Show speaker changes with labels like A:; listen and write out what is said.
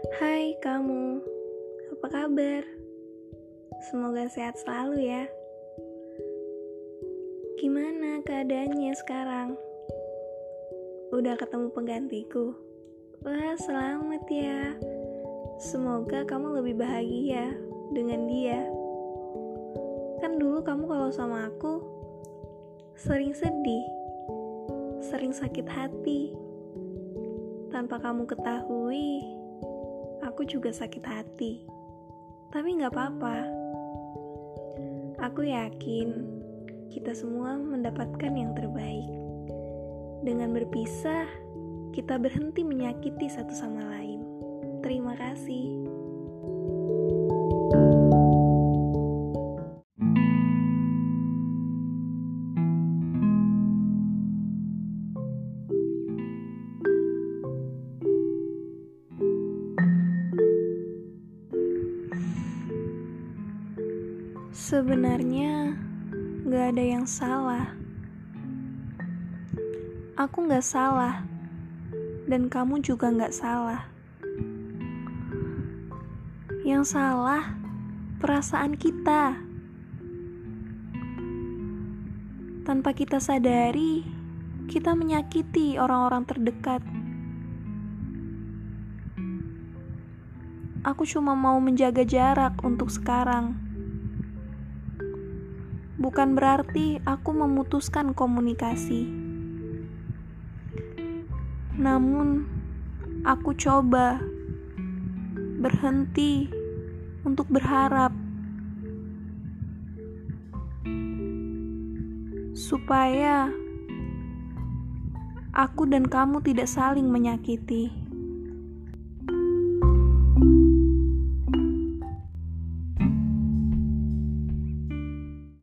A: Hai kamu, apa kabar? Semoga sehat selalu ya. Gimana keadaannya sekarang? Udah ketemu penggantiku? Wah, selamat ya. Semoga kamu lebih bahagia dengan dia. Kan dulu kamu kalau sama aku sering sedih, sering sakit hati. Tanpa kamu ketahui, aku juga sakit hati. Tapi gak apa-apa. Aku yakin kita semua mendapatkan yang terbaik. Dengan berpisah, kita berhenti menyakiti satu sama lain. Terima kasih. Sebenarnya gak ada yang salah. Aku gak salah, dan kamu juga gak salah. Yang salah perasaan kita. Tanpa kita sadari, kita menyakiti orang-orang terdekat. Aku cuma mau menjaga jarak untuk sekarang bukan berarti aku memutuskan komunikasi. Namun, aku coba berhenti untuk berharap supaya aku dan kamu tidak saling menyakiti.